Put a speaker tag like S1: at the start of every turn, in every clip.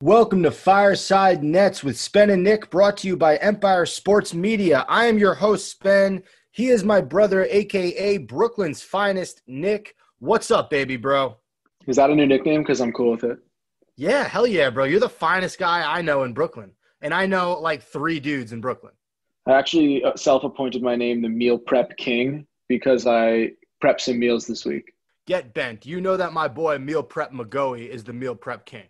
S1: Welcome to Fireside Nets with Spen and Nick, brought to you by Empire Sports Media. I am your host, Spen. He is my brother, aka Brooklyn's finest, Nick. What's up, baby bro?
S2: Is that a new nickname? Because I'm cool with it.
S1: Yeah, hell yeah, bro. You're the finest guy I know in Brooklyn. And I know like three dudes in Brooklyn.
S2: I actually uh, self-appointed my name the Meal Prep King because I prepped some meals this week.
S1: Get bent. You know that my boy Meal Prep McGoey is the Meal Prep King.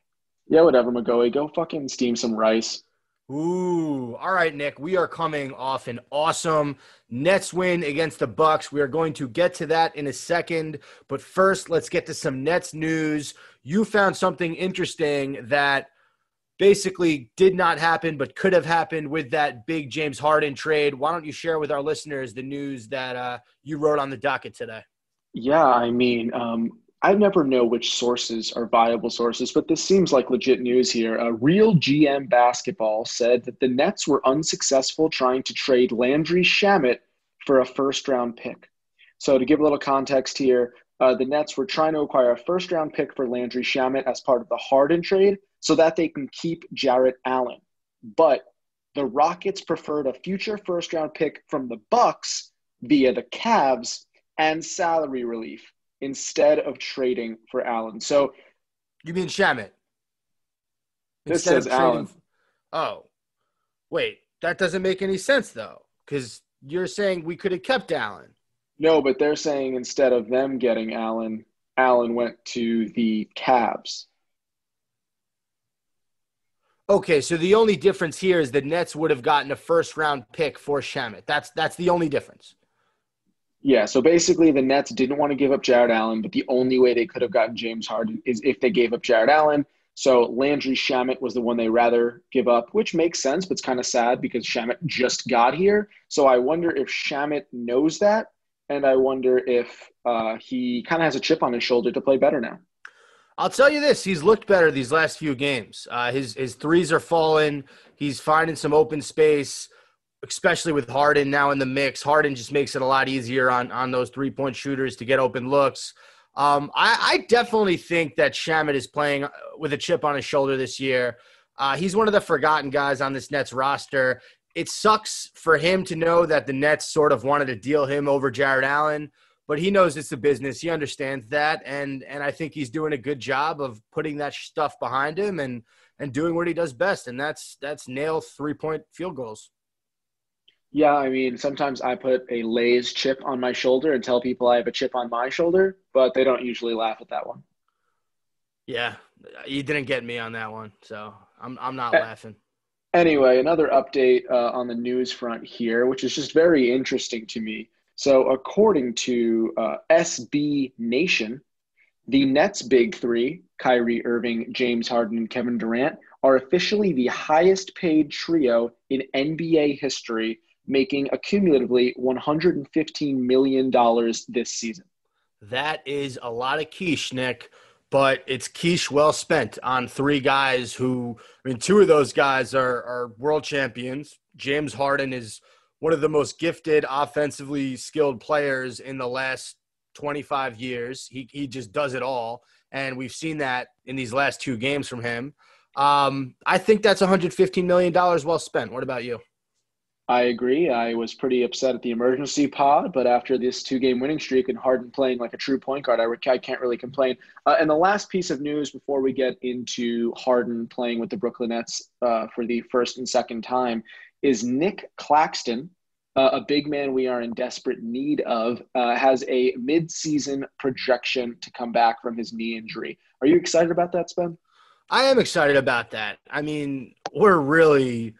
S2: Yeah, whatever, McGoey. Go fucking steam some rice.
S1: Ooh, all right, Nick. We are coming off an awesome Nets win against the Bucks. We are going to get to that in a second, but first, let's get to some Nets news. You found something interesting that basically did not happen, but could have happened with that big James Harden trade. Why don't you share with our listeners the news that uh, you wrote on the docket today?
S2: Yeah, I mean, um, I never know which sources are viable sources, but this seems like legit news here. Real GM basketball said that the Nets were unsuccessful trying to trade Landry Shamet for a first round pick. So, to give a little context here, uh, the Nets were trying to acquire a first round pick for Landry Shamet as part of the Harden trade so that they can keep Jarrett Allen. But the Rockets preferred a future first round pick from the Bucks via the Cavs and salary relief instead of trading for Allen. So
S1: You mean Shamet?
S2: This
S1: Instead of
S2: says
S1: trading-
S2: Allen.
S1: Oh, wait, that doesn't make any sense though, because you're saying we could have kept Allen.
S2: no, but they're saying instead of them getting Allen, Allen went to the Cavs.
S1: Okay, so the only difference here is the Nets would have gotten a first round pick for Shamet. That's that's the only difference.
S2: Yeah, so basically the Nets didn't want to give up Jarrett Allen, but the only way they could have gotten James Harden is if they gave up Jarrett Allen. So Landry Shamet was the one they rather give up, which makes sense, but it's kind of sad because Shamet just got here. So I wonder if Shamet knows that, and I wonder if uh, he kind of has a chip on his shoulder to play better now.
S1: I'll tell you this: he's looked better these last few games. Uh, his his threes are falling. He's finding some open space, especially with Harden now in the mix. Harden just makes it a lot easier on on those three point shooters to get open looks. Um, I, I definitely think that Shamet is playing with a chip on his shoulder this year. Uh, he's one of the forgotten guys on this Nets roster. It sucks for him to know that the Nets sort of wanted to deal him over Jarrett Allen but he knows it's a business. He understands that, and and I think he's doing a good job of putting that stuff behind him and and doing what he does best, and that's that's nail three point field goals.
S2: Yeah, I mean, sometimes I put a Lay's chip on my shoulder and tell people I have a chip on my shoulder, but they don't usually laugh at that one.
S1: Yeah, you didn't get me on that one, so I'm I'm not laughing.
S2: Anyway, another update uh, on the news front here, which is just very interesting to me. So, according to uh, SB Nation, the Nets' big three, Kyrie Irving, James Harden, and Kevin Durant, are officially the highest paid trio in NBA history, making accumulatively $115 million this season.
S1: That is a lot of quiche, Nick, but it's quiche well spent on three guys who, I mean, two of those guys are, are world champions. James Harden is one of the most gifted, offensively skilled players in the last 25 years. He, he just does it all. And we've seen that in these last two games from him. Um, I think that's $115 million well spent. What about you?
S2: I agree. I was pretty upset at the emergency pod, but after this two game winning streak and Harden playing like a true point guard, I, re- I can't really complain. Uh, and the last piece of news before we get into Harden playing with the Brooklyn Nets uh, for the first and second time is Nic Claxton, uh, a big man we are in desperate need of, uh, has a mid season projection to come back from his knee injury. Are you excited about that, Spen?
S1: I am excited about that. I mean, we're really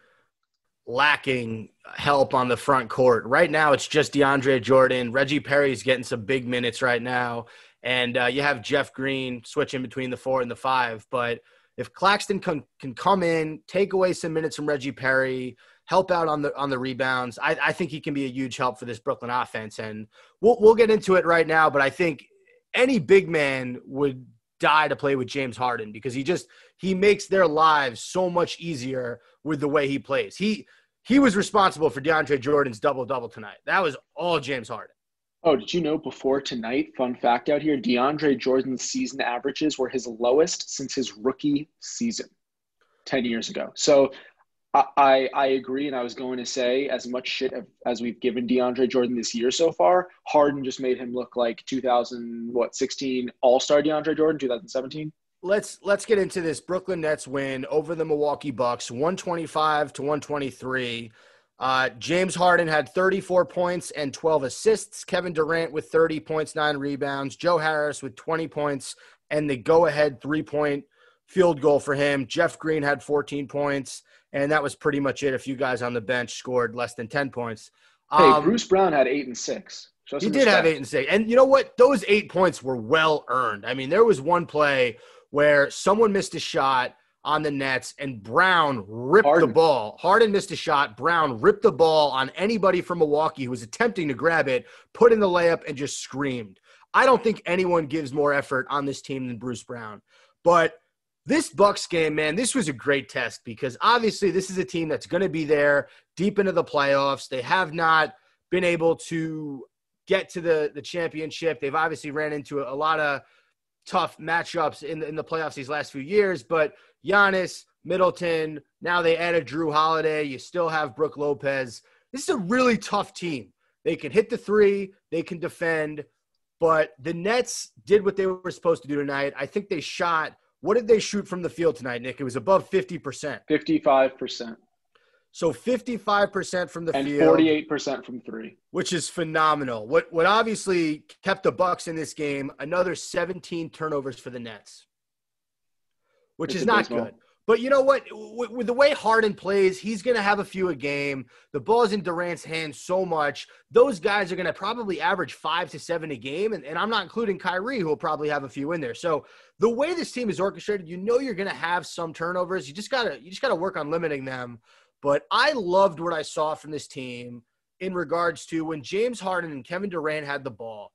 S1: lacking help on the front court. Right now, it's just DeAndre Jordan. Reggie Perry's getting some big minutes right now. And uh, you have Jeff Green switching between the four and the five. But if Claxton can, can come in, take away some minutes from Reggie Perry, help out on the on the rebounds, I, I think he can be a huge help for this Brooklyn offense. And we'll, we'll get into it right now. But I think any big man would die to play with James Harden because he just he makes their lives so much easier with the way he plays. He he was responsible for DeAndre Jordan's double double tonight. That was all James Harden.
S2: Oh, did you know before tonight? Fun fact out here: DeAndre Jordan's season averages were his lowest since his rookie season, ten years ago. So, I I, I agree, and I was going to say as much shit as we've given DeAndre Jordan this year so far, Harden just made him look like 2000 what 16 All Star DeAndre Jordan, 2017.
S1: Let's let's get into this Brooklyn Nets win over the Milwaukee Bucks, 125 to 123. Uh, James Harden had 34 points and 12 assists. Kevin Durant with 30 points, nine rebounds. Joe Harris with 20 points and the go ahead three point field goal for him. Jeff Green had 14 points, and that was pretty much it. A few guys on the bench scored less than 10 points.
S2: Hey,
S1: Um,
S2: Bruce Brown had eight and six.
S1: He did have eight and six. And you know what? Those eight points were well earned. I mean, there was one play where someone missed a shot on the Nets and Brown ripped the ball. Harden missed a shot. Brown ripped the ball on anybody from Milwaukee who was attempting to grab it, put in the layup, and just screamed. I don't think anyone gives more effort on this team than Bruce Brown. But this Bucks game, man, this was a great test because obviously this is a team that's going to be there deep into the playoffs. They have not been able to get to the the championship. They've obviously ran into a, lot of tough matchups in the, in the playoffs these last few years, but Giannis, Middleton, now they added Jrue Holiday. You still have Brook Lopez. This is a really tough team. They can hit the three, they can defend, but the Nets did what they were supposed to do tonight. I think they shot. What did they shoot from the field tonight, Nick? It was above 50%.
S2: 55%
S1: So 55% from the
S2: and
S1: field.
S2: 48% from three.
S1: which is phenomenal. What what obviously kept the Bucks in this game, another 17 turnovers for the Nets, which
S2: It's
S1: is not good. But you know what? With, the way Harden plays, he's going to have a few a game. The ball's in Durant's hands so much. Those guys are going to probably average five to seven a game. And, and I'm not including Kyrie, who will probably have a few in there. So the way this team is orchestrated, you know you're going to have some turnovers. You just gotta you just gotta work on limiting them. But I loved what I saw from this team in regards to when James Harden and Kevin Durant had the ball,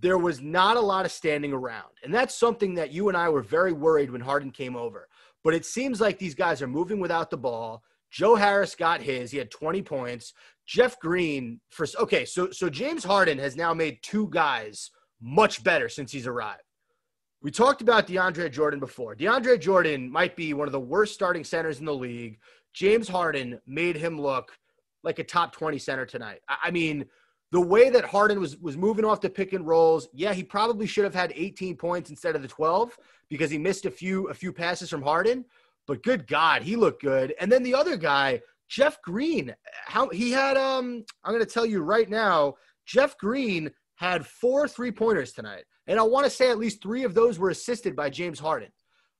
S1: there was not a lot of standing around. And that's something that you and I were very worried when Harden came over. But it seems like these guys are moving without the ball. Joe Harris got his. He had 20 points. Jeff Green for okay, so so James Harden has now made two guys much better since he's arrived. We talked about DeAndre Jordan before. DeAndre Jordan might be one of the worst starting centers in the league. James Harden made him look like a top 20 center tonight. I mean, the way that Harden was was moving off the pick and rolls, yeah, he probably should have had 18 points instead of the 12 because he missed a few a few passes from Harden. But good God, he looked good. And then the other guy, Jeff Green, how he had um I'm going to tell you right now, Jeff Green had four three-pointers tonight. And I want to say at least 3 of those were assisted by James Harden.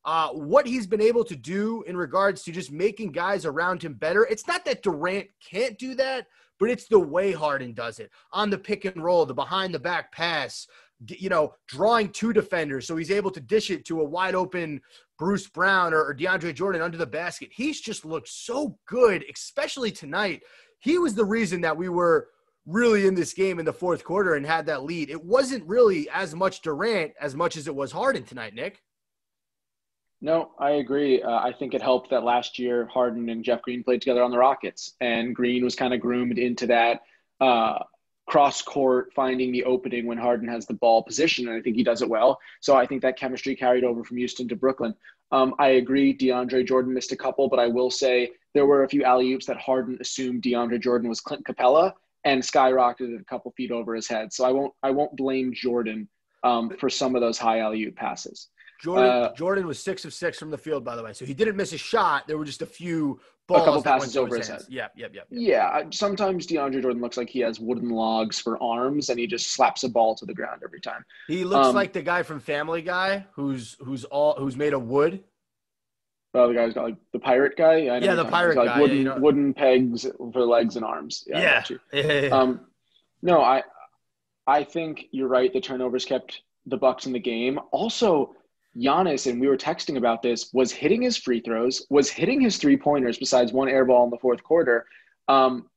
S1: Uh, what he's been able to do in regards to just making guys around him better. It's not that Durant can't do that, but it's the way Harden does it on the pick and roll, the behind the back pass, you know, drawing two defenders. So he's able to dish it to a wide open Bruce Brown or, or DeAndre Jordan under the basket. He's just looked so good, especially tonight. He was the reason that we were really in this game in the fourth quarter and had that lead. It wasn't really as much Durant as much as it was Harden tonight, Nick.
S2: No, I agree. Uh, I think it helped that last year Harden and Jeff Green played together on the Rockets, and Green was kind of groomed into that uh, cross court, finding the opening when Harden has the ball position, and I think he does it well. So I think that chemistry carried over from Houston to Brooklyn. Um, I agree. DeAndre Jordan missed a couple, but I will say there were a few alley oops that Harden assumed DeAndre Jordan was Clint Capela and skyrocketed a couple feet over his head. So I won't I won't blame Jordan um, for some of those high alley oop passes.
S1: Jordan
S2: Uh,
S1: Jordan was six of six from the field, by the way. So he didn't miss a shot. There were just a few
S2: A couple
S1: that
S2: passes over his
S1: hands.
S2: head.
S1: Yep, yep, yep. yep.
S2: Yeah, sometimes DeAndre Jordan looks like he has wooden logs for arms, and he just slaps a ball to the ground every time.
S1: He looks
S2: Um,
S1: like the guy from Family Guy who's who's all who's made of wood.
S2: Oh, the guy's got like the pirate guy. I know
S1: Yeah, the pirate
S2: about. He's got,
S1: guy,
S2: Like
S1: yeah,
S2: wooden,
S1: you know-
S2: wooden pegs for legs and arms. Yeah,
S1: Yeah. Yeah.
S2: Um, no, I, I think you're right. The turnovers kept the Bucks in the game. Also, Giannis, and we were texting about this, was hitting his free throws, was hitting his three pointers. Besides one air ball in the fourth quarter, um,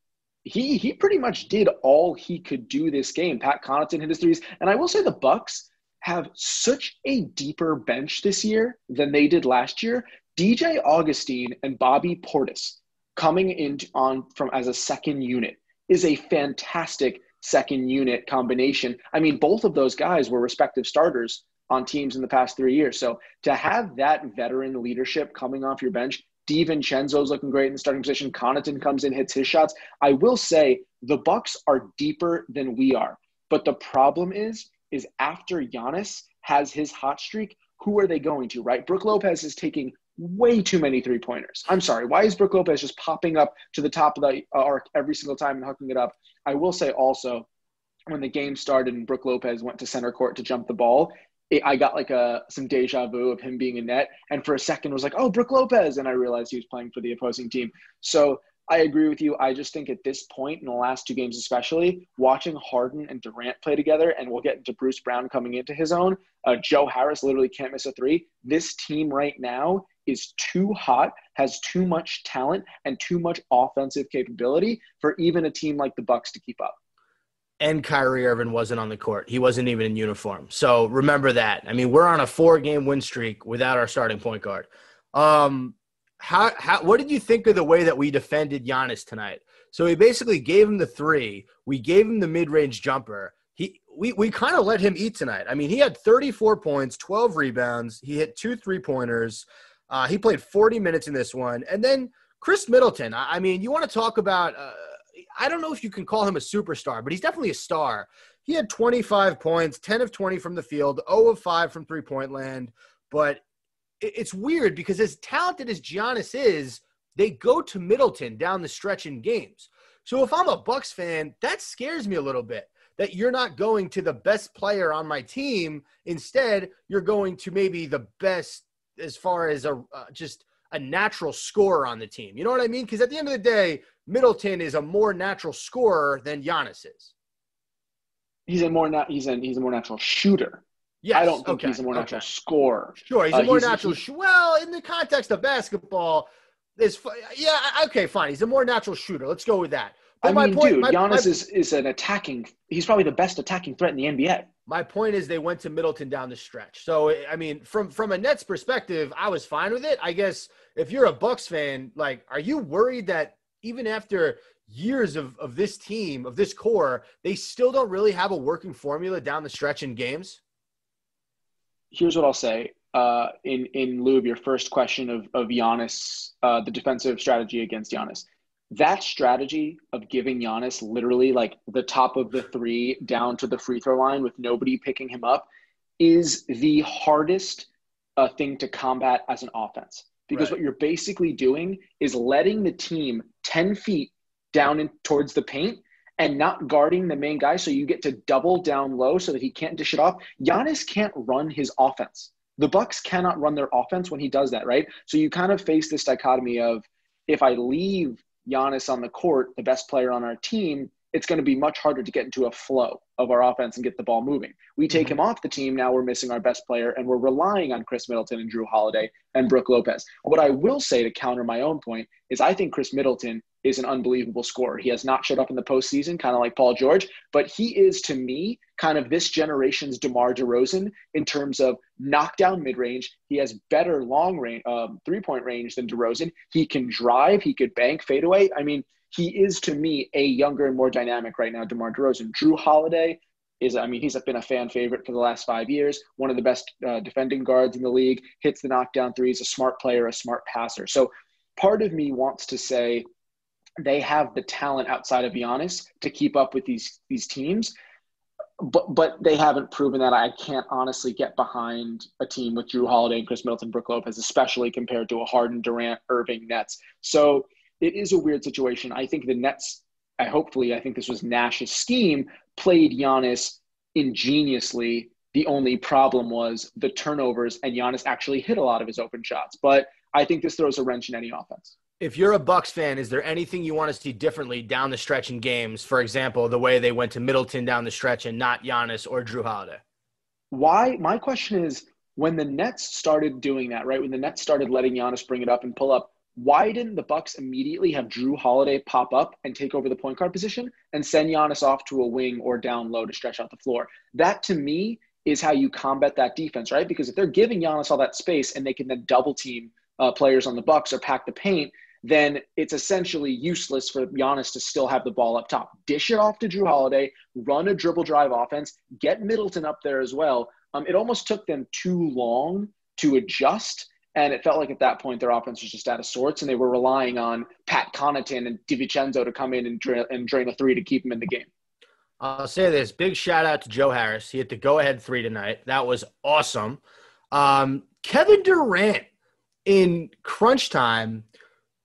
S2: he he pretty much did all he could do this game. Pat Connaughton hit his threes, and I will say the Bucks have such a deeper bench this year than they did last year. DJ Augustin and Bobby Portis coming in on from as a second unit is a fantastic second unit combination. I mean, both of those guys were respective starters on teams in the past three years. So to have that veteran leadership coming off your bench, DiVincenzo's looking great in the starting position. Connaughton comes in, hits his shots. I will say the Bucks are deeper than we are. But the problem is, is after Giannis has his hot streak, who are they going to, right? Brook Lopez is taking way too many three pointers. I'm sorry. Why is Brook Lopez just popping up to the top of the uh, arc every single time and hooking it up? I will say also, when the game started and Brook Lopez went to center court to jump the ball, it, I got like a some deja vu of him being a net, and for a second was like, oh, Brook Lopez, and I realized he was playing for the opposing team. So I agree with you. I just think at this point in the last two games, especially watching Harden and Durant play together, and we'll get into Bruce Brown coming into his own. Uh, Joe Harris literally can't miss a three. This team right now is too hot, has too much talent, and too much offensive capability for even a team like the Bucks to keep up
S1: and Kyrie Irving wasn't on the court. He wasn't even in uniform. So remember that. I mean, we're on a four game win streak without our starting point guard. Um, how, how, what did you think of the way that we defended Giannis tonight? So we basically gave him the three, we gave him the mid range jumper. He, we, we kind of let him eat tonight. I mean, he had 34 points, 12 rebounds. He hit two three pointers. Uh, he played 40 minutes in this one. And then Khris Middleton, I, I mean, you want to talk about. Uh, I don't know if you can call him a superstar, but he's definitely a star. He had 25 points, 10 of 20 from the field, 0 of 5 from three point land. But it's weird because as talented as Giannis is, they go to Middleton down the stretch in games. So if I'm a Bucks fan, that scares me a little bit that you're not going to the best player on my team. Instead, you're going to maybe the best as far as a uh, just a natural scorer on the team. You know what I mean? Because at the end of the day, Middleton is a more natural scorer than Giannis is.
S2: He's a more not he's a he's a more natural shooter.
S1: Yes,
S2: I don't think
S1: okay,
S2: he's a more natural
S1: okay.
S2: scorer.
S1: Sure, he's
S2: Uh,
S1: a more
S2: he's-
S1: natural.
S2: he's-
S1: sh- well, in the context of basketball, is yeah, okay, fine. He's a more natural shooter. Let's go with that. But
S2: I
S1: my
S2: mean,
S1: point,
S2: dude,
S1: my,
S2: Giannis
S1: my,
S2: is, is an attacking. He's probably the best attacking threat in the NBA.
S1: my point is they went to Middleton down the stretch. So I mean, from from a Nets perspective, I was fine with it. I guess if you're a Bucks fan, like, are you worried that even after years of of this team of this core, they still don't really have a working formula down the stretch in games?
S2: Here's what I'll say. Uh, in in lieu of your first question of of Giannis, uh, the defensive strategy against Giannis, that strategy of giving Giannis literally like the top of the three down to the free throw line with nobody picking him up is the hardest uh, thing to combat as an offense because
S1: Right.
S2: what you're basically doing is letting the team 10 feet down in, towards the paint and not guarding the main guy so you get to double down low so that he can't dish it off. Giannis can't run his offense. The Bucks cannot run their offense when he does that, right? So you kind of face this dichotomy of if I leave Giannis on the court, the best player on our team, it's going to be much harder to get into a flow of our offense and get the ball moving. We take
S1: Mhm.
S2: him off the team, now we're missing our best player, and we're relying on Khris Middleton and Jrue Holiday and Brook Lopez. What I will say to counter my own point is I think Khris Middleton is an unbelievable scorer. He has not showed up in the postseason, kind of like Paul George, but he is to me kind of this generation's DeMar DeRozan in terms of knockdown mid range. He has better long range, um, three point range than DeRozan. He can drive, he could bank fadeaway. I mean, he is to me a younger and more dynamic right now, DeMar DeRozan. Jrue Holiday is, I mean, he's been a fan favorite for the last five years, one of the best uh, defending guards in the league, hits the knockdown threes, a smart player, a smart passer. So part of me wants to say they have the talent outside of Giannis to keep up with these these teams. But but they haven't proven that. I can't honestly get behind a team with Jrue Holiday and Khris Middleton, Brook Lopez, especially compared to a Harden, Durant, Irving Nets. So it is a weird situation. I think the Nets, I hopefully, I think this was Nash's scheme, played Giannis ingeniously. The only problem was the turnovers, and Giannis actually hit a lot of his open shots. But I think this throws a wrench in any offense.
S1: If you're a Bucks fan, is there anything you want to see differently down the stretch in games? For example, the way they went to Middleton down the stretch and not Giannis or Jrue Holiday.
S2: Why? My question is when the Nets started doing that, right? When the Nets started letting Giannis bring it up and pull up, why didn't the Bucks immediately have Jrue Holiday pop up and take over the point guard position and send Giannis off to a wing or down low to stretch out the floor? That to me is how you combat that defense, right? Because if they're giving Giannis all that space and they can then double team uh, players on the Bucks or pack the paint, then it's essentially useless for Giannis to still have the ball up top. Dish it off to Jrue Holiday, run a dribble drive offense, get Middleton up there as well. Um, it almost took them too long to adjust. And it felt like at that point their offense was just out of sorts, and they were relying on Pat Connaughton and DiVincenzo to come in and, dra- and drain a three to keep them in the game.
S1: I'll say this: big shout out to Joe Harris. He hit the go-ahead three tonight. That was awesome. Um, Kevin Durant in crunch time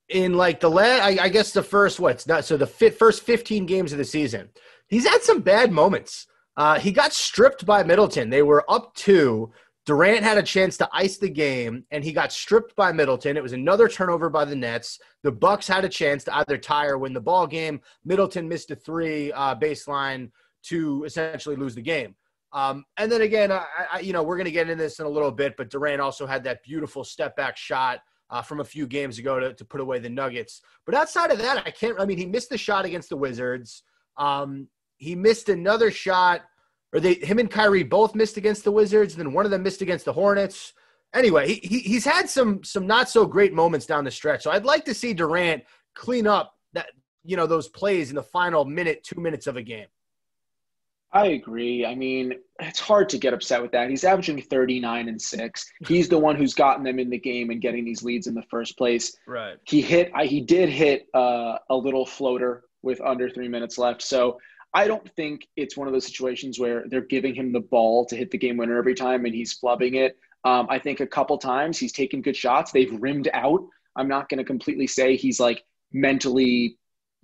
S1: in like the last, I, I guess the first what's not so the fi- first 15 games of the season. He's had some bad moments. Uh, he got stripped by Middleton. They were up two. Durant had a chance to ice the game, and he got stripped by Middleton. It was another turnover by the Nets. The Bucks had a chance to either tie or win the ball game. Middleton missed a three uh, baseline to essentially lose the game. Um, and then again, I, I, you know, we're going to get into this in a little bit, but Durant also had that beautiful step back shot uh, from a few games ago to, to put away the Nuggets. But outside of that, I can't. I mean, he missed the shot against the Wizards. Um, he missed another shot, or they him and Kyrie both missed against the Wizards. Then one of them missed against the Hornets. Anyway, he, he he's had some some not so great moments down the stretch. So I'd like to see Durant clean up that you know those plays in the final minute, two minutes of a game.
S2: I agree. I mean, it's hard to get upset with that. He's averaging 39 and 6. He's the one who's gotten them in the game and getting these leads in the first place.
S1: Right.
S2: He hit I, he did hit uh, a little floater with under 3 minutes left. So, I don't think it's one of those situations where they're giving him the ball to hit the game winner every time and he's flubbing it. Um, I think a couple times he's taken good shots. They've rimmed out. I'm not going to completely say he's like mentally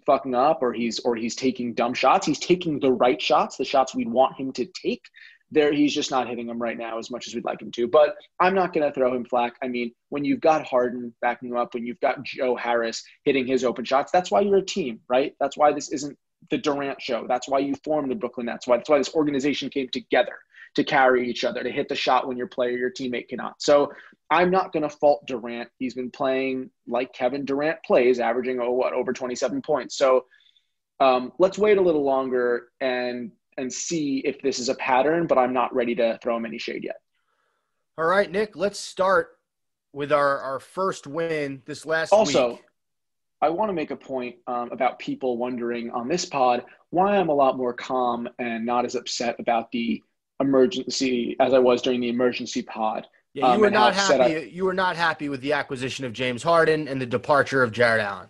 S2: fucking up or he's or he's taking dumb shots. He's taking the right shots, the shots we'd want him to take. There, he's just not hitting them right now as much as we'd like him to. But I'm not going to throw him flack. I mean, when you've got Harden backing you up, when you've got Joe Harris hitting his open shots, that's why you're a team, right? That's why this isn't the Durant show. That's why you formed the Brooklyn Nets. Why that's why this organization came together to carry each other, to hit the shot when your player, your teammate cannot. So I'm not going to fault Durant. He's been playing like Kevin Durant plays, averaging oh what over 27 points. So um, let's wait a little longer and and see if this is a pattern. But I'm not ready to throw him any shade yet.
S1: All right, Nick. Let's start with our our first win this last
S2: Also,
S1: week.
S2: I want to make a point um, about people wondering on this pod why I'm a lot more calm and not as upset about the emergency as I was during the emergency pod.
S1: Yeah, you
S2: um,
S1: were not happy.
S2: I-
S1: you were not happy with the acquisition of James Harden and the departure of Jarrett Allen.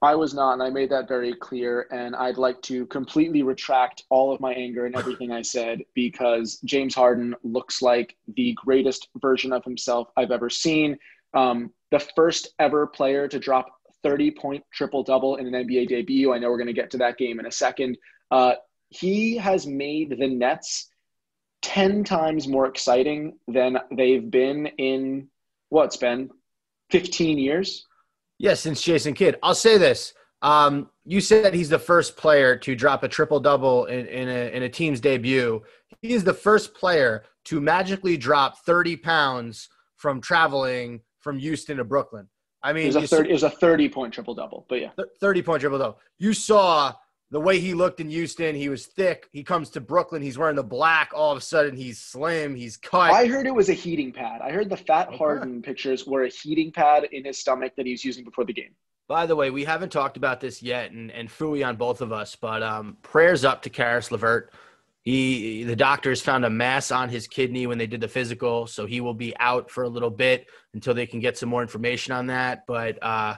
S2: I was not, and I made that very clear. And I'd like to completely retract all of my anger and everything I said because James Harden looks like the greatest version of himself I've ever seen. Um, the first ever player to drop 30 point triple double in an NBA debut. I know we're going to get to that game in a second. Uh, he has made the Nets 10 times more exciting than they've been in what's been 15 years.
S1: Yes, since Jason Kidd. I'll say this. Um, you said he's the first player to drop a triple double in, in, a, in a team's debut. He is the first player to magically drop 30 pounds from traveling from Houston to Brooklyn. I
S2: It
S1: mean,
S2: was a
S1: you
S2: 30, it was a 30 point triple double, but yeah.
S1: 30 point triple double. You saw the way he looked in Houston. He was thick. He comes to Brooklyn. He's wearing the black. All of a sudden, he's slim. He's cut.
S2: I heard it was a heating pad. I heard the Fat
S1: Okay.
S2: Harden pictures were a heating pad in his stomach that he was using before the game.
S1: By the way, we haven't talked about this yet, and and fooey on both of us, but um, prayers up to Caris LeVert. He the doctors found a mass on his kidney when they did the physical, so he will be out for a little bit until they can get some more information on that. But uh,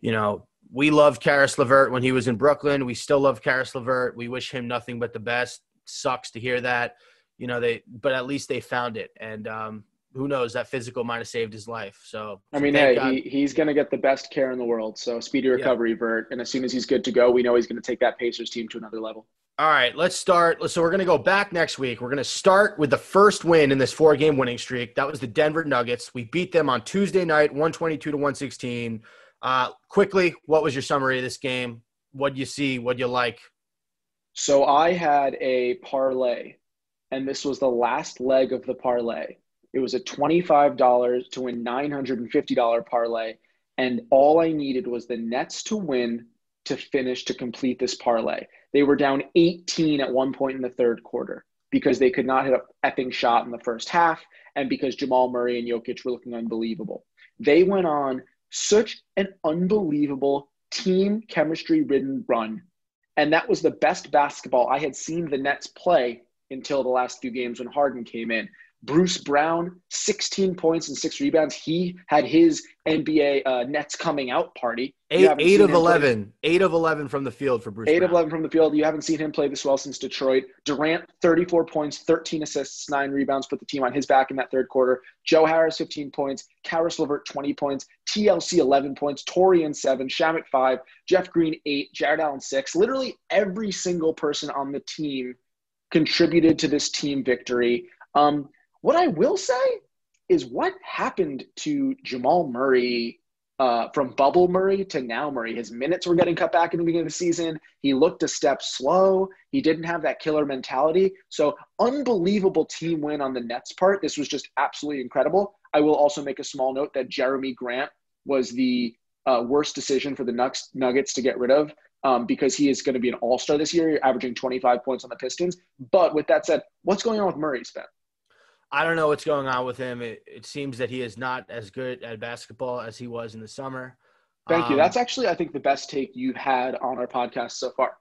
S1: you know, we loved Caris LeVert when he was in Brooklyn. We still love Caris LeVert. We wish him nothing but the best. Sucks to hear that. You know, they but at least they found it, and um, who knows that physical might have saved his life. So
S2: I mean, hey,
S1: God-
S2: he, he's going to get the best care in the world. So speedy recovery, Vert. And as soon as he's good to go, we know he's going to take that Pacers team to another level.
S1: All right, let's start. So we're going to go back next week. We're going to start with the first win in this four-game winning streak. That was the Denver Nuggets. We beat them on Tuesday night, 122 to 116. Uh, quickly, what was your summary of this game? What do you see? What do you like?
S2: So I had a parlay, and this was the last leg of the parlay. It was a $25 to win $950 parlay. And all I needed was the Nets to win to finish to complete this parlay. They were down 18 at one point in the third quarter. because they could not hit a effing shot in the first half and because Jamal Murray and Jokic were looking unbelievable. They went on such an unbelievable team chemistry ridden run. And that was the best basketball I had seen the Nets play until the last few games when Harden came in. Bruce Brown, 16 points and six rebounds. He had his NBA uh, Nets coming out party.
S1: Eight, eight of
S2: him play-
S1: 11. Eight of 11 from the field for Bruce
S2: Eight
S1: Brown.
S2: of 11 from the field. You haven't seen him play this well since Detroit. Durant, 34 points, 13 assists, nine rebounds, put the team on his back in that third quarter. Joe Harris, 15 points. Caris LeVert, 20 points. TLC, 11 points. Taurean, 7. Shamet, 5. Jeff Green, 8. Jarrett Allen, 6. Literally every single person on the team contributed to this team victory. Um, what I will say is what happened to Jamal Murray uh, from bubble Murray to now Murray. His minutes were getting cut back in the beginning of the season. He looked a step slow. He didn't have that killer mentality. So, unbelievable team win on the Nets part. This was just absolutely incredible. I will also make a small note that Jerami Grant was the uh, worst decision for the Nuggets, to get rid of um, because he is going to be an all star this year, averaging 25 points on the Pistons. But with that said, what's going on with Murray, Spen?
S1: I don't know what's going on with him. It, it seems that he is not as good at basketball as he was in the summer.
S2: Thank you.
S1: Um,
S2: That's actually, I think, the best take you've had on our podcast so far.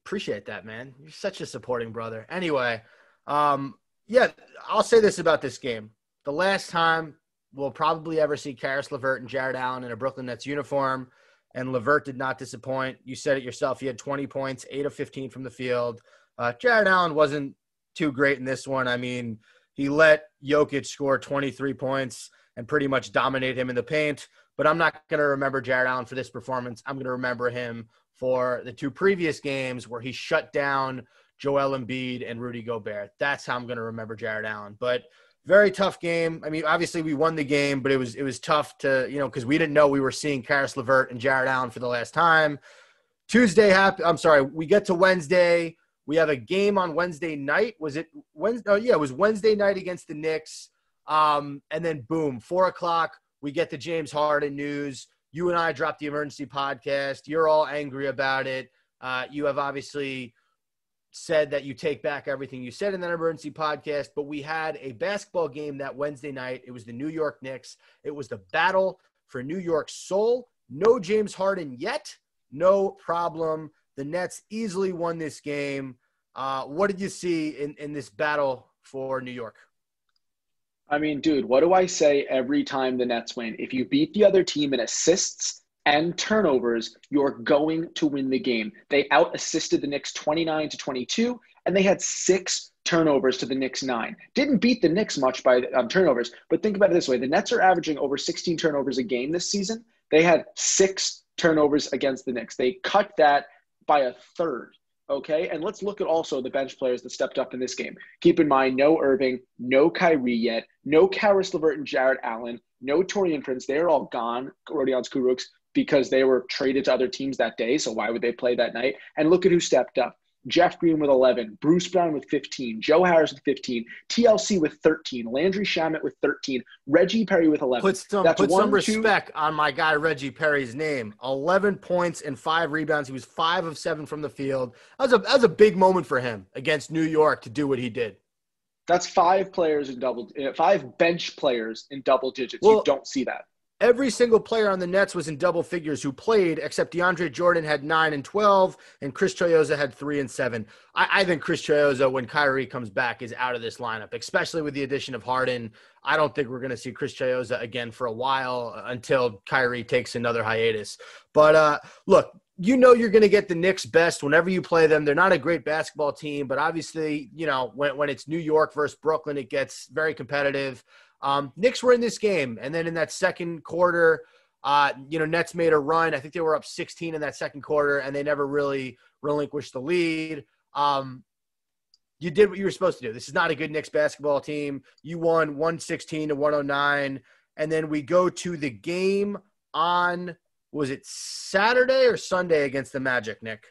S1: appreciate that, man. You're such a supporting brother. Anyway, um, yeah, I'll say this about this game. The last time we'll probably ever see Caris LeVert and Jarrett Allen in a Brooklyn Nets uniform, and Levert did not disappoint. You said it yourself. He had 20 points, 8 of 15 from the field. Uh, Jarrett Allen wasn't too great in this one. I mean, he let Jokic score 23 points and pretty much dominate him in the paint. But I'm not going to remember Jarrett Allen for this performance. I'm going to remember him for the two previous games where he shut down Joel Embiid and Rudy Gobert. That's how I'm going to remember Jarrett Allen. But very tough game. I mean, obviously we won the game, but it was it was tough to you know because we didn't know we were seeing Caris LeVert and Jarrett Allen for the last time. Tuesday happened. I'm sorry. We get to Wednesday. We have a game on Wednesday night. Was it Wednesday? Oh, yeah, it was Wednesday night against the Knicks. Um, and then boom, four o'clock, we get the James Harden news. You and I dropped the emergency podcast. You're all angry about it. Uh, you have obviously said that you take back everything you said in that emergency podcast, but we had a basketball game that Wednesday night. It was the New York Knicks. It was the battle for New York's soul. No James Harden yet. No problem. The Nets easily won this game. Uh, what did you see in, in this battle for New York?
S2: I mean, dude, what do I say every time the Nets win? If you beat the other team in assists and turnovers, you're going to win the game. They out assisted the Knicks 29 to 22, and they had six turnovers to the Knicks nine. Didn't beat the Knicks much by um, turnovers, but think about it this way: the Nets are averaging over 16 turnovers a game this season. They had six turnovers against the Knicks. They cut that by a third. Okay, and let's look at also the bench players that stepped up in this game. Keep in mind, no Irving, no Kyrie yet, no Caris LeVert and Jarrett Allen, no Taurean Prince. They're all gone. Rodions Kurucs because they were traded to other teams that day. So why would they play that night? And look at who stepped up. Jeff Green with 11, Bruce Brown with 15, Joe Harris with 15, TLC with 13, Landry Shamet with 13, Reggie Perry with 11.
S1: Put some
S2: That's
S1: put
S2: one,
S1: some
S2: two-
S1: respect on my guy Reggie Perry's name. Eleven points and five rebounds. He was five of seven from the field. That was a that was a big moment for him against New York to do what he did.
S2: That's five players in double, uh, five bench players in double digits.
S1: Well-
S2: you don't see that.
S1: Every single player on the Nets was in double figures who played, except DeAndre Jordan had nine and twelve, and Chris Chiozza had three and seven. I, I think Chris Chiozza, when Kyrie comes back, is out of this lineup, especially with the addition of Harden. I don't think we're going to see Chris Chiozza again for a while uh, until Kyrie takes another hiatus. But uh, look, you know you're going to get the Knicks best whenever you play them. They're not a great basketball team, but obviously, you know, when, when it's New York versus Brooklyn, it gets very competitive. Um, Knicks were in this game, and then in that second quarter, uh, you know, Nets made a run. I think they were up 16 in that second quarter, and they never really relinquished the lead. Um, you did what you were supposed to do. This is not a good Knicks basketball team. You won 116 to 109, and then we go to the game on was it Saturday or Sunday against the Magic, Nick?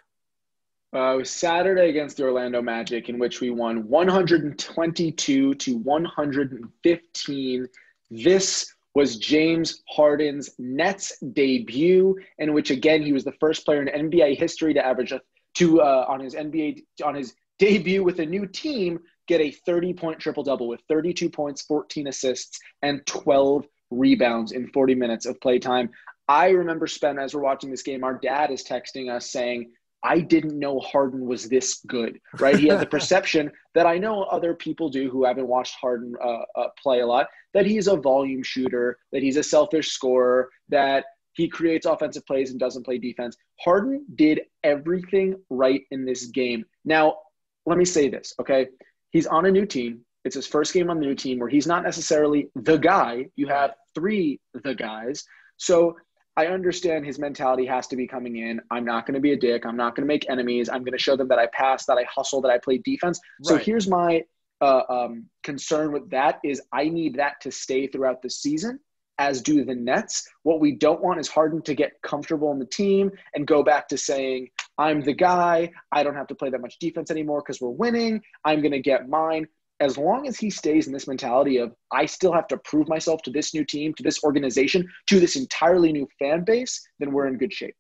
S2: Uh, it was Saturday against the Orlando Magic, in which we won 122 to 115. This was James Harden's Nets debut, in which again he was the first player in NBA history to average a, to uh, on his NBA on his debut with a new team get a 30 point triple double with 32 points, 14 assists, and 12 rebounds in 40 minutes of play time. I remember Spen as we're watching this game, our dad is texting us saying, I didn't know Harden was this good, right? He had the perception that I know other people do who haven't watched Harden uh, uh, play a lot, that he's a volume shooter, that he's a selfish scorer, that he creates offensive plays and doesn't play defense. Harden did everything right in this game. Now, let me say this, okay? He's on a new team. It's his first game on the new team where he's not necessarily the guy. You have three the guys. So I understand his mentality has to be coming in. I'm not going to be a dick. I'm not going to make enemies. I'm going to show them that I pass, that I hustle, that I play defense. So here's my uh, um, concern with that is I need that to stay throughout the season, as do the Nets. What we don't want is Harden to get comfortable in the team and go back to saying, I'm the guy. I don't have to play that much defense anymore because we're winning. I'm going to get mine. As long as he stays in this mentality of, I still have to prove myself to this new team, to this organization, to this entirely new fan base, then we're in good shape.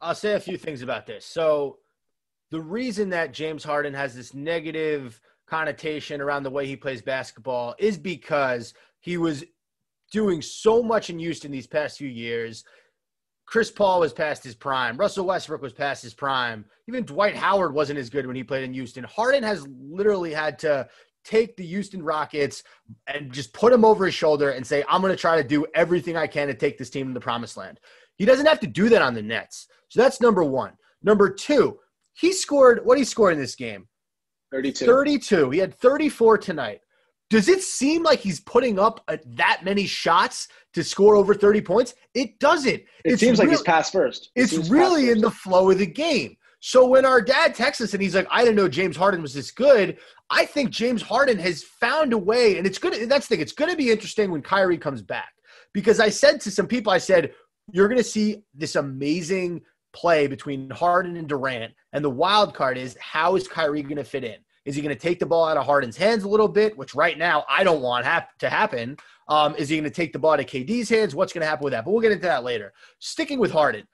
S1: I'll say a few things about this. So, the reason that James Harden has this negative connotation around the way he plays basketball is because he was doing so much in Houston these past few years. Chris Paul was past his prime. Russell Westbrook was past his prime. Even Dwight Howard wasn't as good when he played in Houston. Harden has literally had to take the Houston Rockets and just put him over his shoulder and say, I'm going to try to do everything I can to take this team to the promised land. He doesn't have to do that on the Nets. So that's number one. Number two, he scored what he scored in this game
S2: 32.
S1: 32. He had 34 tonight. Does it seem like he's putting up a, that many shots to score over 30 points? It doesn't.
S2: It seems like he's pass first. It
S1: it's really in the flow of the game. So when our dad texts us and he's like, I didn't know James Harden was this good. I think James Harden has found a way, and it's good. That's the thing. It's going to be interesting when Kyrie comes back because I said to some people, I said, you're going to see this amazing play between Harden and Durant. And the wild card is how is Kyrie going to fit in? Is he going to take the ball out of Harden's hands a little bit, which right now I don't want hap- to happen? Um, is he going to take the ball out of KD's hands? What's going to happen with that? But we'll get into that later. Sticking with Harden,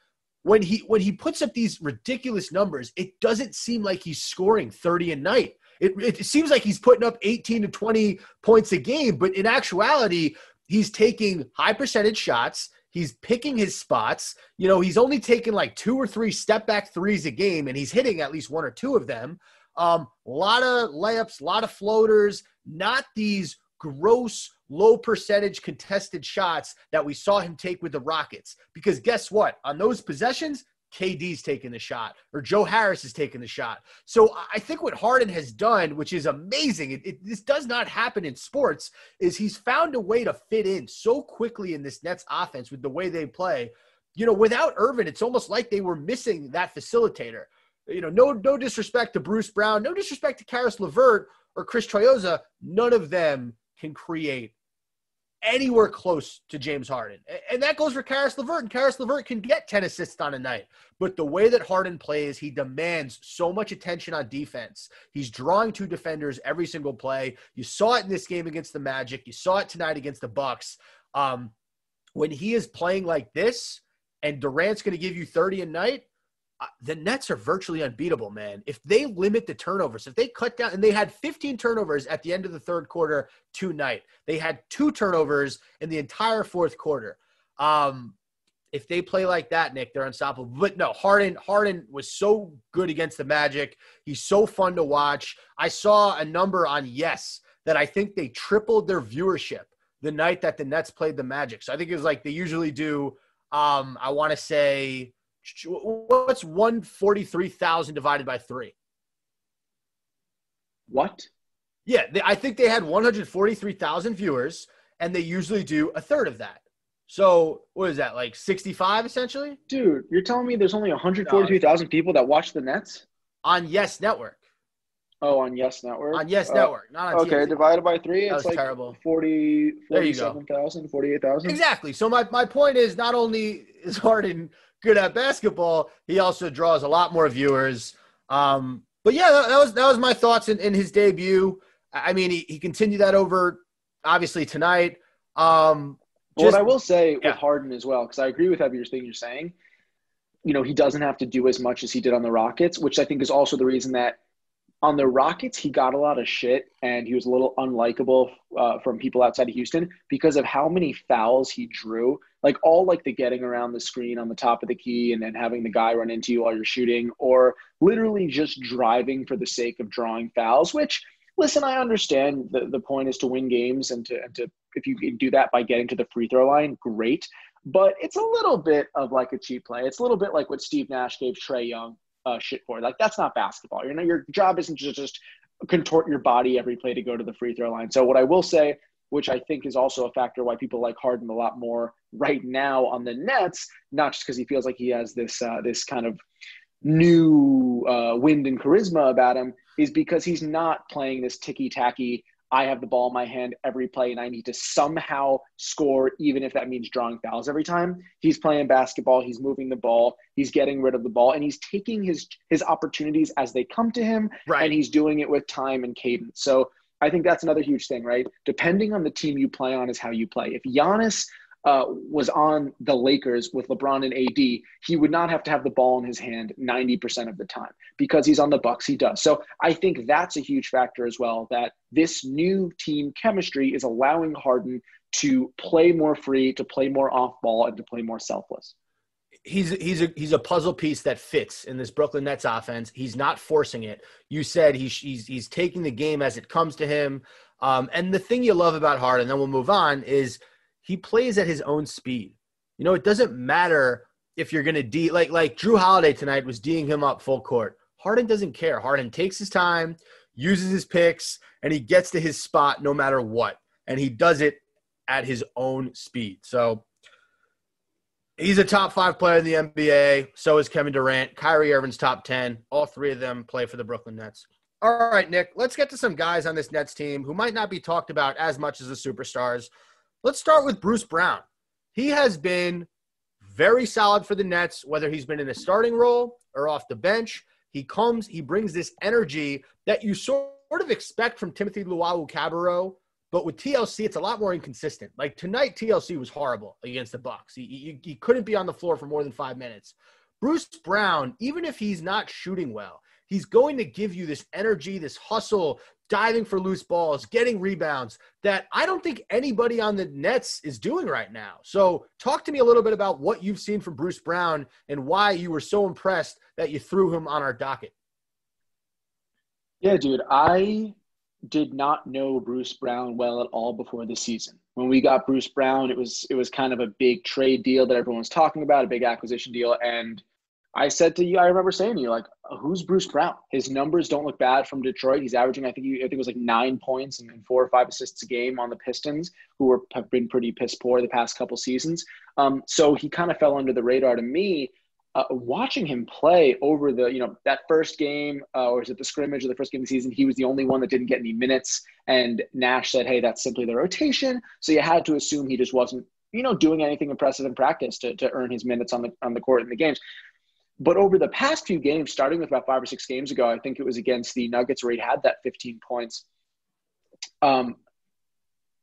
S1: when he when he puts up these ridiculous numbers, it doesn't seem like he's scoring 30 a night. It, it seems like he's putting up 18 to 20 points a game, but in actuality, he's taking high percentage shots. He's picking his spots. You know, he's only taking like two or three step back threes a game, and he's hitting at least one or two of them. Um, a lot of layups, a lot of floaters, not these gross low percentage contested shots that we saw him take with the Rockets. Because guess what? On those possessions, KD's taking the shot or Joe Harris is taking the shot. So I think what Harden has done, which is amazing, it, it, this does not happen in sports, is he's found a way to fit in so quickly in this Nets offense with the way they play. You know, without Irvin, it's almost like they were missing that facilitator. You know, no no disrespect to Bruce Brown, no disrespect to Caris LeVert or Chris Chiozza. None of them can create anywhere close to James Harden. And that goes for Caris LeVert. And Caris LeVert can get 10 assists on a night. But the way that Harden plays, he demands so much attention on defense. He's drawing two defenders every single play. You saw it in this game against the Magic. You saw it tonight against the Bucks. Um, when he is playing like this and Durant's going to give you 30 a night, the Nets are virtually unbeatable, man. If they limit the turnovers, if they cut down, and they had 15 turnovers at the end of the third quarter tonight, they had two turnovers in the entire fourth quarter. Um, if they play like that, Nick, they're unstoppable. But no, Harden, Harden was so good against the Magic. He's so fun to watch. I saw a number on Yes that I think they tripled their viewership the night that the Nets played the Magic. So I think it was like they usually do. Um, I want to say what's 143,000 divided by three?
S2: What?
S1: Yeah, they, I think they had 143,000 viewers, and they usually do a third of that. So what is that like 65 essentially
S2: Dude, you're telling me there's only 143,000 people that watch the Nets?
S1: on Yes Network?
S2: Oh, on Yes Network?
S1: On Yes
S2: Uh,
S1: Network, not on
S2: Okay,
S1: TNT.
S2: divided by three,
S1: That
S2: it's like
S1: terrible.
S2: 40,
S1: There you go.
S2: 47,000, 48,000.
S1: Exactly. So my, my point is not only is Harden good at basketball, he also draws a lot more viewers. Um, but yeah, that, that was that was my thoughts in, in his debut. I mean, he, he continued that over obviously tonight. Um,
S2: Well, what I will say
S1: yeah.
S2: with Harden as well, because I agree with everything you're saying. You know, he doesn't have to do as much as he did on the Rockets, which I think is also the reason that On the Rockets, he got a lot of shit and he was a little unlikable uh, from people outside of Houston because of how many fouls he drew. Like all like the getting around the screen on the top of the key and then having the guy run into you while you're shooting, or literally just driving for the sake of drawing fouls, which listen, I understand the, the point is to win games and to, and to if you can do that by getting to the free throw line, great. But it's a little bit of like a cheap play. It's a little bit like what Steve Nash gave Trae Young uh, shit for. Like that's not basketball. You know, your job isn't to just contort your body every play to go to the free throw line. So what I will say, which I think is also a factor why people like Harden a lot more right now on the Nets, not just because he feels like he has this uh, this kind of new uh, wind and charisma about him, is because he's not playing this ticky tacky I have the ball in my hand every play and I need to somehow score, even if that means drawing fouls every time. He's playing basketball, he's moving the ball, he's getting rid of the ball, and he's taking his his opportunities as they come to him,
S1: Right.
S2: and he's doing it with time and cadence. So I think that's another huge thing, right? Depending on the team you play on is how you play. If Giannis uh, was on the Lakers with LeBron and AD, he would not have to have the ball in his hand 90% of the time because he's on the Bucks. He does. So I think that's a huge factor as well. That this new team chemistry is allowing Harden to play more free, to play more off ball, and to play more selfless.
S1: He's he's a he's a puzzle piece that fits in this Brooklyn Nets offense. He's not forcing it. You said he's he's he's taking the game as it comes to him. Um, and the thing you love about Harden, then we'll move on, is he plays at his own speed. You know, it doesn't matter if you're gonna D like like Jrue Holiday tonight was D'ing him up full court. Harden doesn't care. Harden takes his time, uses his picks, and he gets to his spot no matter what. And he does it at his own speed. So He's a top five player in the NBA. So is Kevin Durant. Kyrie Irving's top 10. All three of them play for the Brooklyn Nets. All right, Nick, let's get to some guys on this Nets team who might not be talked about as much as the superstars. Let's start with Bruce Brown. He has been very solid for the Nets, whether he's been in a starting role or off the bench. He comes, he brings this energy that you sort of expect from Timothé Luwawu-Cabarrot, but with TLC, it's a lot more inconsistent. Like tonight, TLC was horrible against the Bucks. He, he, he couldn't be on the floor for more than five minutes. Bruce Brown, even if he's not shooting well, he's going to give you this energy, this hustle, diving for loose balls, getting rebounds that I don't think anybody on the Nets is doing right now. So, talk to me a little bit about what you've seen from Bruce Brown and why you were so impressed that you threw him on our docket.
S2: Yeah, dude, I did not know Bruce Brown well at all before the season. When we got Bruce Brown, it was it was kind of a big trade deal that everyone was talking about, a big acquisition deal, and I said to you, I remember saying to you, like, who's Bruce Brown? His numbers don't look bad from Detroit. He's averaging, I think, he, I think it was like nine points and, four or five assists a game on the Pistons, who were, have been pretty piss poor the past couple seasons. Um, so he kind of fell under the radar to me. Uh, watching him play over the, you know, that first game, uh, or is it the scrimmage or the first game of the season? He was the only one that didn't get any minutes. And Nash said, hey, that's simply the rotation. So you had to assume he just wasn't, you know, doing anything impressive in practice to, to earn his minutes on the on the court in the games. But over the past few games, starting with about five or six games ago, I think it was against the Nuggets where he had that 15 points. Um,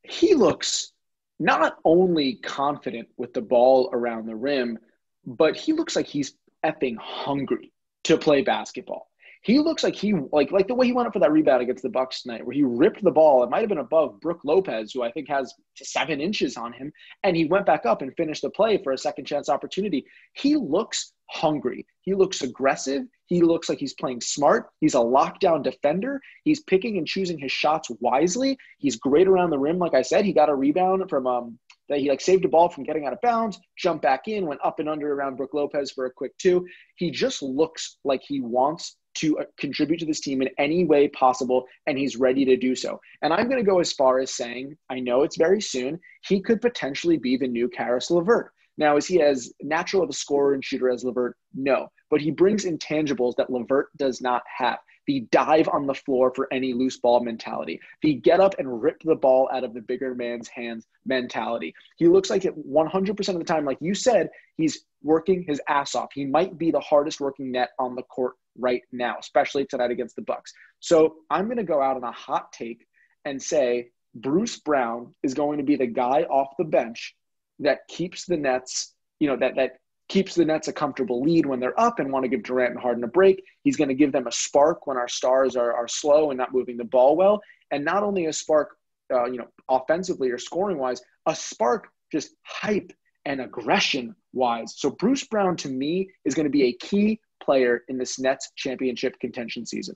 S2: he looks not only confident with the ball around the rim, but he looks like he's effing hungry to play basketball. He looks like he like like the way he went up for that rebound against the Bucks tonight, where he ripped the ball. It might have been above Brook Lopez, who I think has seven inches on him, and he went back up and finished the play for a second chance opportunity. He looks hungry. He looks aggressive. He looks like he's playing smart. He's a lockdown defender. He's picking and choosing his shots wisely. He's great around the rim. Like I said, he got a rebound from um that he like saved a ball from getting out of bounds, jumped back in, went up and under around Brook Lopez for a quick two. He just looks like he wants to uh, contribute to this team in any way possible, and he's ready to do so. And I'm going to go as far as saying, I know it's very soon, he could potentially be the new Caris LeVert. Now, is he as natural of a scorer and shooter as LeVert? No, but he brings intangibles that LeVert does not have. The dive on the floor for any loose ball mentality. The get up and rip the ball out of the bigger man's hands mentality. He looks like it 100% of the time, like you said, he's working his ass off. He might be the hardest working net on the court right now, especially tonight against the Bucks. So I'm going to go out on a hot take and say Bruce Brown is going to be the guy off the bench that keeps the Nets, you know, that that keeps the Nets a comfortable lead when they're up and want to give Durant and Harden a break. He's going to give them a spark when our stars are, are slow and not moving the ball well. And not only a spark, uh, you know, offensively or scoring wise, a spark just hype and aggression wise. So Bruce Brown to me is going to be a key player in this Nets championship contention season.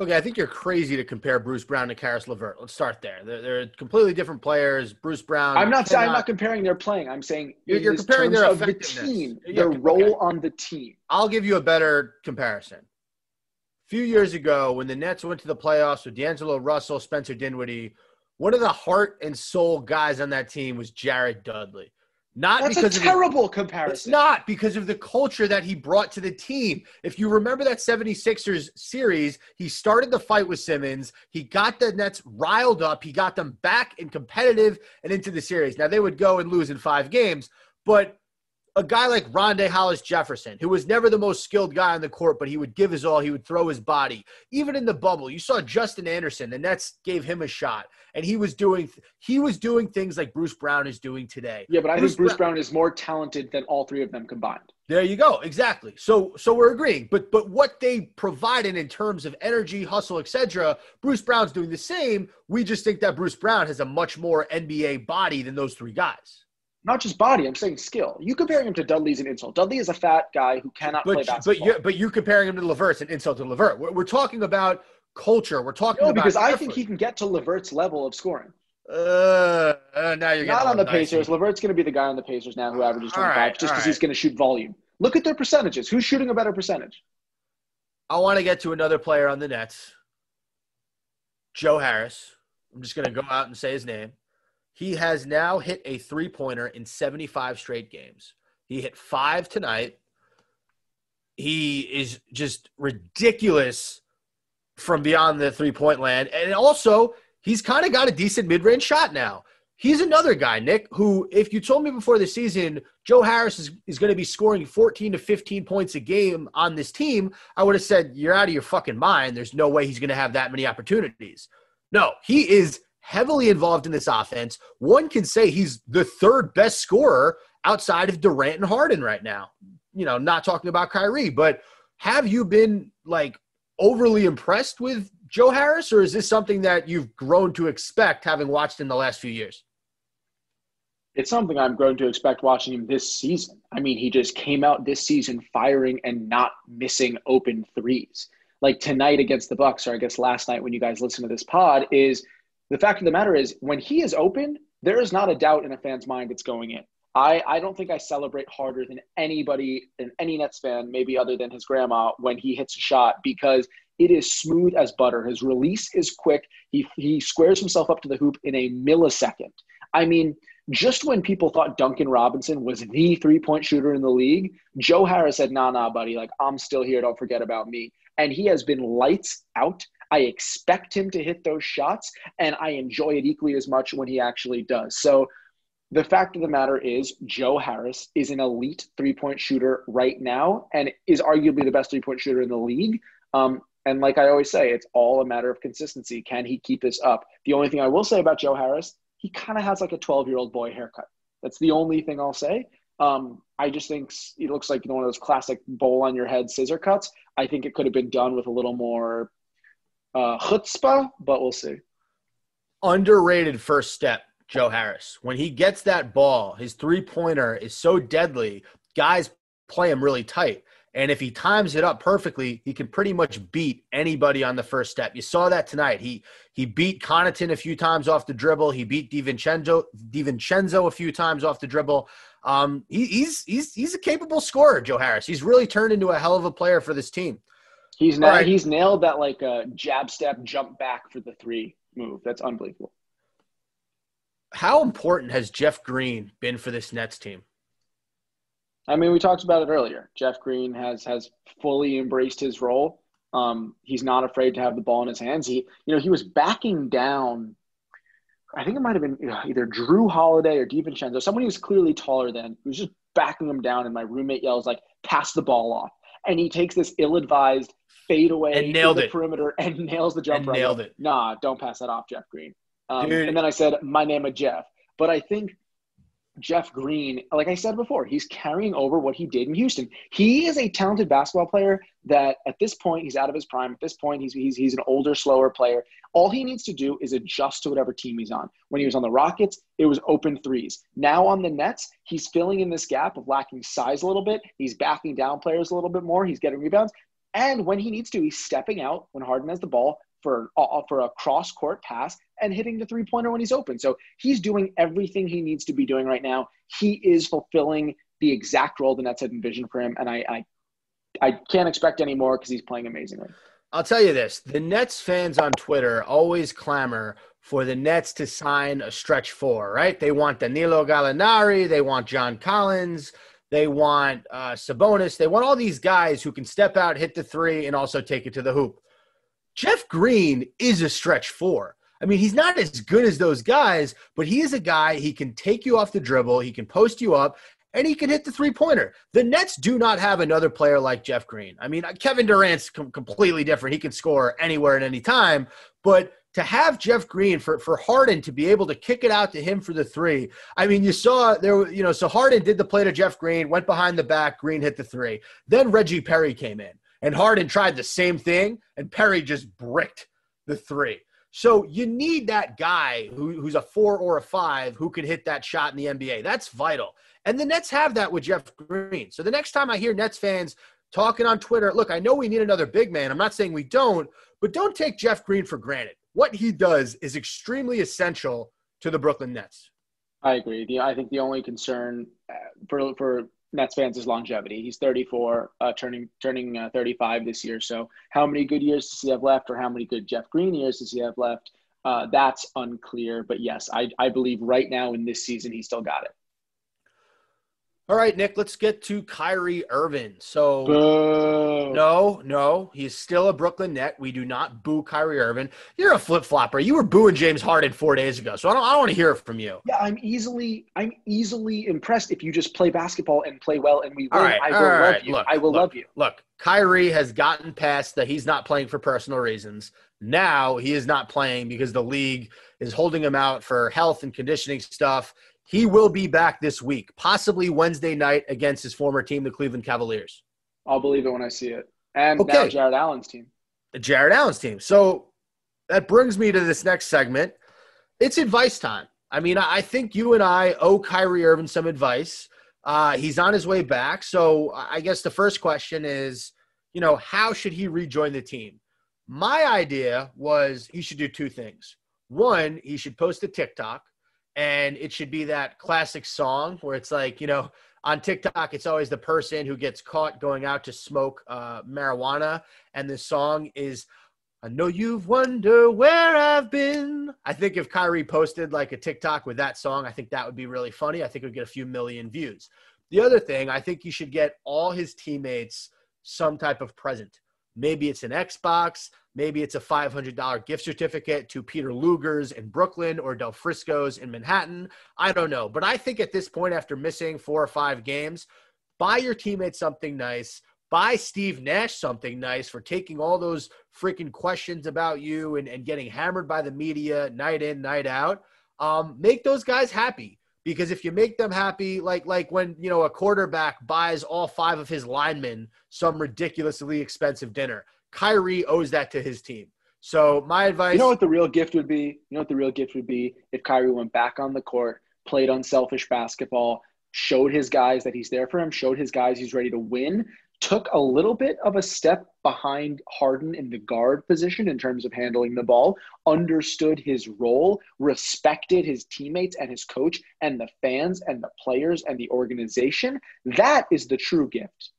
S1: Okay, I think you're crazy to compare Bruce Brown to Caris LeVert. Let's start there. They're, they're completely different players. Bruce Brown.
S2: I'm not saying I'm not comparing their playing. I'm saying
S1: You're- you're comparing their
S2: of the
S1: effectiveness.
S2: team,
S1: Yeah,
S2: their
S1: okay.
S2: role on the team.
S1: I'll give you a better comparison. A few years ago, when the Nets went to the playoffs with D'Angelo Russell, Spencer Dinwiddie, one of the heart and soul guys on that team was Jared Dudley. Not
S2: That's a
S1: because of his-
S2: terrible
S1: It's
S2: comparison.
S1: not because of the culture that he brought to the team. If you remember that 76ers series, he started the fight with Simmons. He got the Nets riled up. He got them back and competitive and into the series. Now, they would go and lose in five games, but a guy like Rondae Hollis Jefferson, who was never the most skilled guy on the court, but he would give his all. He would throw his body. Even in the bubble, you saw Justin Anderson. The Nets gave him a shot, and he was doing he was doing things like Bruce Brown is doing today.
S2: Yeah, but I
S1: Bruce
S2: think Bruce
S1: Brown-
S2: Brown is more talented than all three of them combined.
S1: There you go. Exactly. So so we're agreeing. But but what they provided in terms of energy, hustle, etc., Bruce Brown's doing the same. We just think that Bruce Brown has a much more NBA body than those three guys.
S2: Not just body, I'm saying skill. You comparing him to Dudley's an insult. Dudley is a fat guy who cannot play
S1: But
S2: basketball.
S1: but you but you comparing him to Levert's an insult to Levert. We're, we're talking about culture. We're talking
S2: no,
S1: about
S2: because I think he can get to Levert's level of scoring.
S1: Uh, uh, now you're
S2: Not on the
S1: a little dicey.
S2: Pacers. Levert's going to be the guy on the Pacers now who averages 25
S1: right,
S2: just because he's going to shoot volume. Look at their percentages. Who's shooting a better percentage?
S1: I want to get to another player on the Nets, Joe Harris. I'm just going to go out and say his name. He has now hit a three pointer in 75 straight games. He hit five tonight. He is just ridiculous from beyond the three point land. And also, he's kind of got a decent mid range shot now. He's another guy, Nick, who, if you told me before the season, Joe Harris is, is going to be scoring 14 to 15 points a game on this team, I would have said, You're out of your fucking mind. There's no way he's going to have that many opportunities. No, he is heavily involved in this offense. One can say he's the third best scorer outside of Durant and Harden right now. You know, not talking about Kyrie, but have you been like overly impressed with Joe Harris, or is this something that you've grown to expect having watched in the last few years?
S2: It's something I'm grown to expect watching him this season. I mean, he just came out this season firing and not missing open threes. Like tonight against the Bucks, or I guess last night when you guys listen to this pod, is the fact of the matter is when he is open, there is not a doubt in a fan's mind it's going in. I, I don't think I celebrate harder than anybody, than any Nets fan, maybe other than his grandma, when he hits a shot because it is smooth as butter. His release is quick. He, he squares himself up to the hoop in a millisecond. I mean, just when people thought Duncan Robinson was the three point shooter in the league, Joe Harris said, nah, nah, buddy, like, I'm still here. Don't forget about me. And he has been lights out. I expect him to hit those shots, and I enjoy it equally as much when he actually does. So, the fact of the matter is, Joe Harris is an elite three point shooter right now and is arguably the best three point shooter in the league. Um, and like I always say, it's all a matter of consistency. Can he keep this up? The only thing I will say about Joe Harris, he kind of has like a 12 year old boy haircut. That's the only thing I'll say. Um, I just think it looks like one of those classic bowl on your head scissor cuts. I think it could have been done with a little more uh, chutzpah, but we'll see.
S1: Underrated first step, Joe Harris. When he gets that ball, his three pointer is so deadly, guys play him really tight. And if he times it up perfectly, he can pretty much beat anybody on the first step. You saw that tonight. He he beat Connaughton a few times off the dribble. He beat DiVincenzo, DiVincenzo a few times off the dribble. Um, he, he's he's he's a capable scorer, Joe Harris. He's really turned into a hell of a player for this team.
S2: He's
S1: All
S2: na-
S1: right.
S2: he's nailed that like uh, jab step jump back for the three move. That's unbelievable.
S1: How important has Jeff Green been for this Nets team?
S2: I mean, we talked about it earlier. Jeff Green has has fully embraced his role. Um, he's not afraid to have the ball in his hands. He, you know, he was backing down. I think it might have been either Jrue Holiday or DiVincenzo, someone he was clearly taller than. He was just backing him down, and my roommate yells like, "Pass the ball off!" And he takes this ill-advised fadeaway
S1: And nailed
S2: the
S1: it.
S2: perimeter and nails the jumper.
S1: And nailed it.
S2: Nah, don't pass that off, Jeff Green. Um, and then I said, "My name is Jeff," but I think Jeff Green, like I said before, he's carrying over what he did in Houston. He is a talented basketball player that at this point he's out of his prime. At this point, he's he's he's an older, slower player. All he needs to do is adjust to whatever team he's on. When he was on the Rockets, it was open threes. Now on the Nets, he's filling in this gap of lacking size a little bit. He's backing down players a little bit more. He's getting rebounds. And when he needs to, he's stepping out when Harden has the ball for uh, for a cross court pass and hitting the three pointer when he's open. So he's doing everything he needs to be doing right now. He is fulfilling the exact role the Nets had envisioned for him, and I I, I can't expect any more because he's playing amazingly.
S1: I'll tell you this: the Nets fans on Twitter always clamor for the Nets to sign a stretch four. Right? They want Danilo Gallinari. They want John Collins. They want uh, Sabonis. They want all these guys who can step out, hit the three, and also take it to the hoop. Jeff Green is a stretch four. I mean, he's not as good as those guys, but he is a guy, he can take you off the dribble, he can post you up, and he can hit the three pointer. The Nets do not have another player like Jeff Green. I mean, Kevin Durant's com- completely different. He can score anywhere at any time, but to have Jeff Green for, for Harden to be able to kick it out to him for the three. I mean, you saw there, you know, so Harden did the play to Jeff Green, went behind the back, Green hit the three. Then Reggie Perry came in. And Harden tried the same thing, and Perry just bricked the three. So you need that guy who, who's a four or a five who can hit that shot in the NBA. That's vital. And the Nets have that with Jeff Green. So the next time I hear Nets fans talking on Twitter, look, I know we need another big man. I'm not saying we don't, but don't take Jeff Green for granted. What he does is extremely essential to the Brooklyn Nets.
S2: I agree. The, I think the only concern uh, for for Nets fans is longevity. He's 34, uh, turning turning uh, 35 this year. So how many good years does he have left, or how many good Jeff Green years does he have left? Uh, that's unclear. But yes, I, I believe right now in this season he still got it.
S1: All right, Nick, let's get to Kyrie Irving. So,
S2: Boo.
S1: no, no, he's still a Brooklyn Net. We do not boo Kyrie Irving. You're a flip flopper. You were booing James Harden four days ago, so I don't, I don't want to hear it from you.
S2: Yeah, I'm easily I'm easily impressed if you just play basketball and play well and we win.
S1: All right,
S2: I will
S1: all
S2: love you.
S1: Look,
S2: I will
S1: look,
S2: love you.
S1: Look, Kyrie has gotten past that he's not playing for personal reasons. Now he is not playing because the league is holding him out for health and conditioning stuff. He will be back this week, possibly Wednesday night against his former team, the Cleveland Cavaliers.
S2: I'll believe it when I see it. And now Jarrett Allen's team.
S1: Jarrett Allen's team. So that brings me to this next segment. It's advice time. I mean, I I think you and I owe Kyrie Irving some advice. Uh, he's on his way back. So I guess the first question is, you know, how should he rejoin the team? My idea was he should do two things. One, he should post a TikTok, and it should be that classic song where it's like, you know, on TikTok, it's always the person who gets caught going out to smoke uh, marijuana, and the song is I know you've wondered where I've been. I think if Kyrie posted like a TikTok with that song, I think that would be really funny. I think it would get a few million views. The other thing, I think you should get all his teammates some type of present. Maybe it's an Xbox, maybe it's a $500 gift certificate to Peter Luger's in Brooklyn or Del Frisco's in Manhattan. I don't know. But I think at this point, after missing four or five games, buy your teammates something nice buy Steve Nash something nice for taking all those freaking questions about you and, and getting hammered by the media night in, night out. Um, make those guys happy because if you make them happy, like like when you know a quarterback buys all five of his linemen some ridiculously expensive dinner, Kyrie owes that to his team. So my advice,
S2: You know what the real gift would be? You know what the real gift would be if Kyrie went back on the court, played unselfish basketball, showed his guys that he's there for him, showed his guys he's ready to win, took a little bit of a step behind Harden in the guard position in terms of handling the ball, understood his role, respected his teammates and his coach and the fans and the players and the organization. That is the true gift.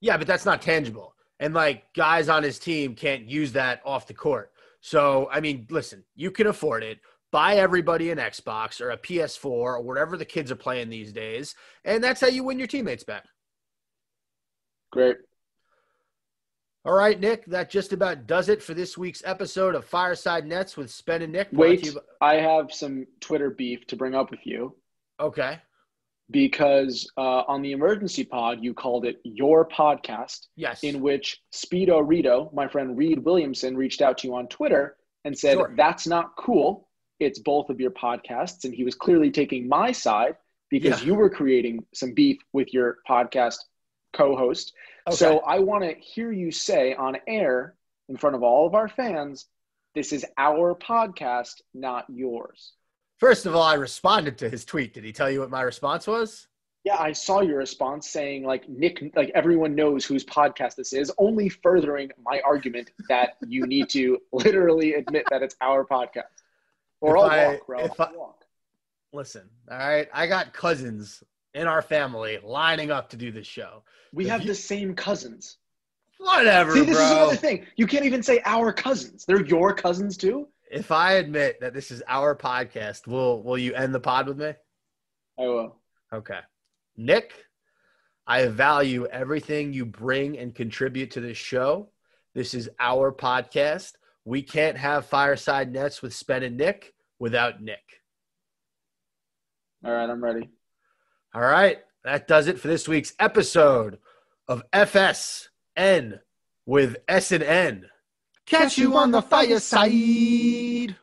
S1: Yeah, but that's not tangible. And like guys on his team can't use that off the court. So, I mean, listen, you can afford it. Buy everybody an Xbox or a PS4 or whatever the kids are playing these days. And that's how you win your teammates back.
S2: Great.
S1: All right, Nick, that just about does it for this week's episode of Fireside Nets with Spen and Nick.
S2: Wait,
S1: you
S2: I have some Twitter beef to bring up with you.
S1: Okay.
S2: Because uh, on the emergency pod you called it your podcast
S1: Yes.
S2: in which speedo rito my friend reed williamson reached out to you on twitter and said
S1: Sure.
S2: that's not cool it's both of your podcasts and he was clearly taking my side because
S1: Yeah.
S2: you were creating some beef with your podcast co-host. okay. So I want to hear you say on air in front of all of our fans, this is our podcast, not yours.
S1: First of all, I responded to his tweet. Did he tell you what my response was?
S2: Yeah, I saw your response saying like Nick, like everyone knows whose podcast this is, only furthering my argument that you need to literally admit that it's our podcast. Or
S1: If
S2: I'll
S1: I-
S2: walk, bro.
S1: if I-
S2: walk.
S1: Listen, all right. I got cousins in our family lining up to do this show.
S2: We
S1: If
S2: have
S1: you-
S2: the same cousins.
S1: Whatever,
S2: See, this is
S1: bro.
S2: another thing. You can't even say our cousins. They're your cousins too.
S1: If I admit that this is our podcast, will will you end the pod with me?
S2: I will.
S1: Okay. Nick, I value everything you bring and contribute to this show. This is our podcast. We can't have fireside nets with Spen and Nick without Nick.
S2: All right, I'm ready.
S1: All right. That does it for this week's episode of FSN with S and N. Catch you on the fireside.